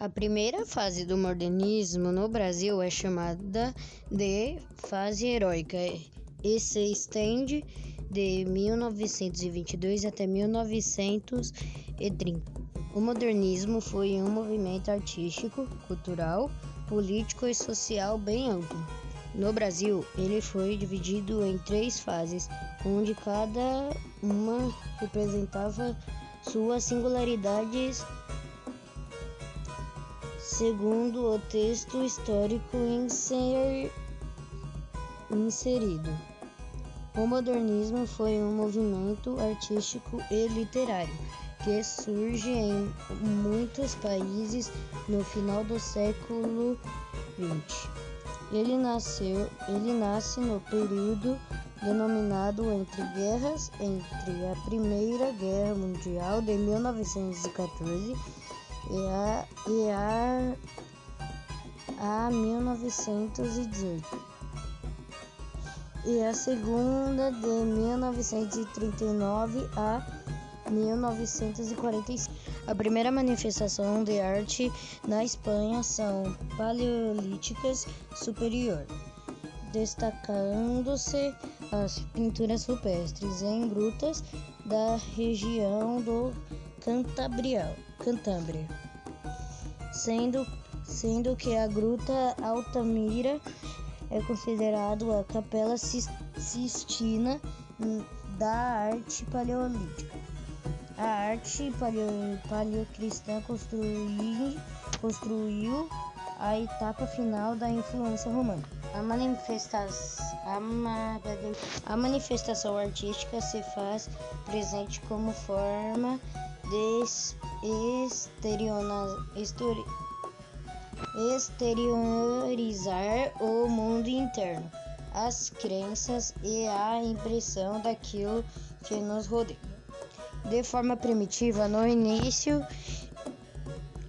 A primeira fase do modernismo no Brasil é chamada de fase heróica e se estende de 1922 até 1930. O modernismo foi um movimento artístico, cultural, político e social bem amplo. No Brasil, ele foi dividido em três fases, onde cada uma representava suas singularidades segundo o texto histórico inser... inserido. O modernismo foi um movimento artístico e literário que surge em muitos países no final do século XX. Ele nasceu, ele nasce no período denominado entre guerras, entre a Primeira Guerra Mundial de 1914 e a, e a, a 1918 e a Segunda de 1939 a 1945. A primeira manifestação de arte na Espanha são paleolíticas superior, destacando-se as pinturas rupestres em grutas da região do Cantabrial, Cantábria, sendo, sendo que a Gruta Altamira é considerado a Capela Sistina da arte paleolítica. A arte paleo, paleocristã construiu, a etapa final da influência romana. A, manifesta a, a manifestação artística se faz presente como forma exteriorizar o mundo interno, as crenças e a impressão daquilo que nos rodeia. De forma primitiva no início,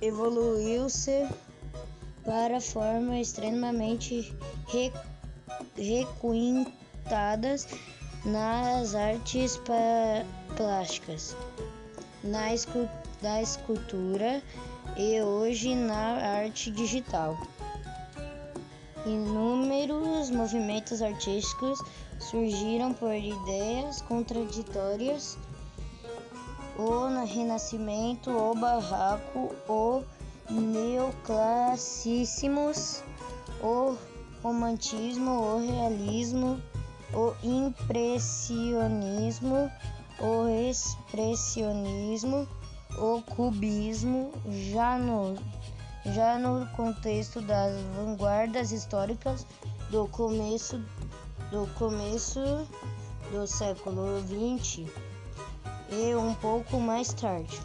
evoluiu-se para formas extremamente requintadas nas artes plásticas, na, escu da escultura e hoje na arte digital. Inúmeros movimentos artísticos surgiram por ideias contraditórias o Renascimento, o Barroco, o Neoclassicismos, o Romantismo, o Realismo, o Impressionismo, o Expressionismo, o Cubismo, já no, já no contexto das vanguardas históricas do começo do começo do século XX e um pouco mais tarde.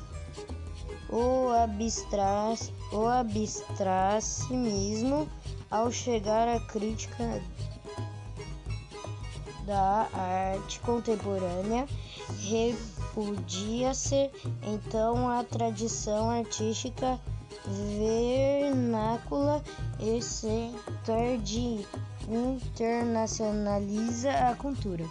O, abstras, o abstracionismo, ao chegar à crítica da arte contemporânea, repudia-se então a tradição artística vernácula e se internacionaliza a cultura.